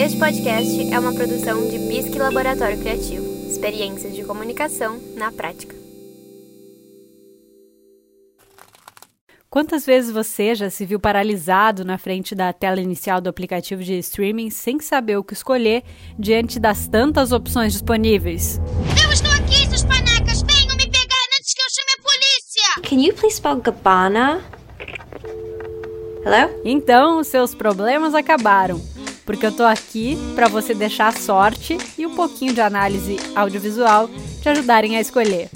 Este podcast é uma produção de Bisque Laboratório Criativo. Experiências de comunicação na prática. Quantas vezes você já se viu paralisado na frente da tela inicial do aplicativo de streaming sem saber o que escolher diante das tantas opções disponíveis? Eu estou aqui, seus panacas! Venham me pegar antes que eu chame a polícia! Can you please spell Gabbana? Hello? Então, seus problemas acabaram porque eu tô aqui para você deixar a sorte e um pouquinho de análise audiovisual te ajudarem a escolher.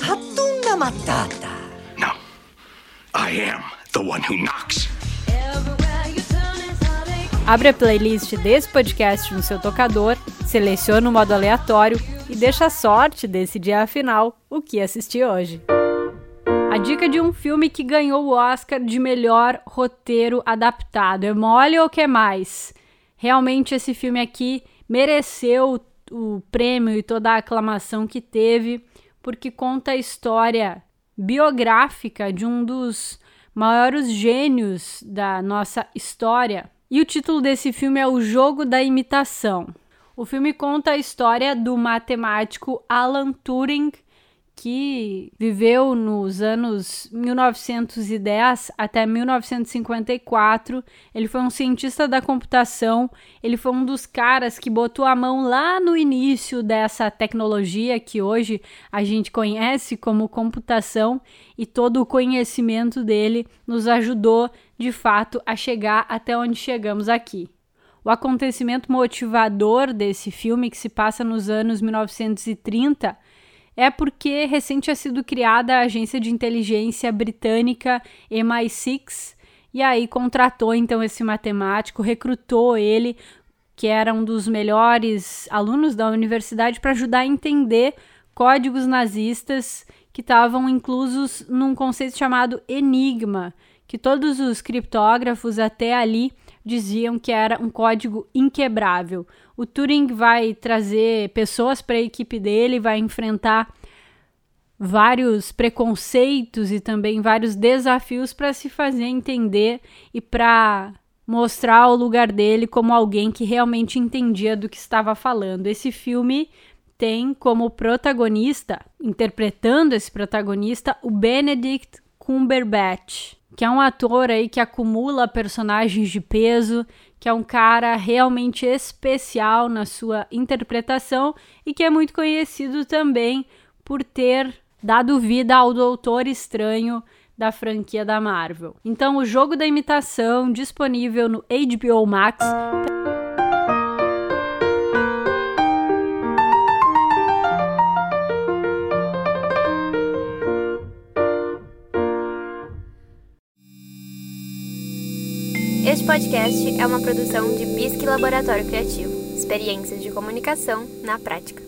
Ratunda Matata. No. I am the one who knocks. Abre a playlist desse podcast no seu tocador, seleciona o modo aleatório e deixa a sorte decidir afinal o que assistir hoje. A dica de um filme que ganhou o Oscar de melhor roteiro adaptado. É mole ou quer mais? Realmente esse filme aqui mereceu o prêmio e toda a aclamação que teve, porque conta a história biográfica de um dos maiores gênios da nossa história. E o título desse filme é O Jogo da Imitação. O filme conta a história do matemático Alan Turing, que viveu nos anos 1910 até 1954. Ele foi um cientista da computação, ele foi um dos caras que botou a mão lá no início dessa tecnologia que hoje a gente conhece como computação e todo o conhecimento dele nos ajudou de fato a chegar até onde chegamos aqui. O acontecimento motivador desse filme, que se passa nos anos 1930, é porque recente tinha sido criada a agência de inteligência britânica MI6 e aí contratou então esse matemático, recrutou ele, que era um dos melhores alunos da universidade, para ajudar a entender códigos nazistas que estavam inclusos num conceito chamado Enigma, que todos os criptógrafos até ali diziam que era um código inquebrável. O Turing vai trazer pessoas para a equipe dele, vai enfrentar vários preconceitos e também vários desafios para se fazer entender e para mostrar o lugar dele como alguém que realmente entendia do que estava falando. Esse filme tem como protagonista, interpretando esse protagonista, o Benedict Cumberbatch que é um ator aí que acumula personagens de peso, que é um cara realmente especial na sua interpretação e que é muito conhecido também por ter dado vida ao Doutor Estranho da franquia da Marvel. Então, o jogo da imitação disponível no HBO Max. Este podcast é uma produção de Bisque Laboratório Criativo. Experiências de comunicação na prática.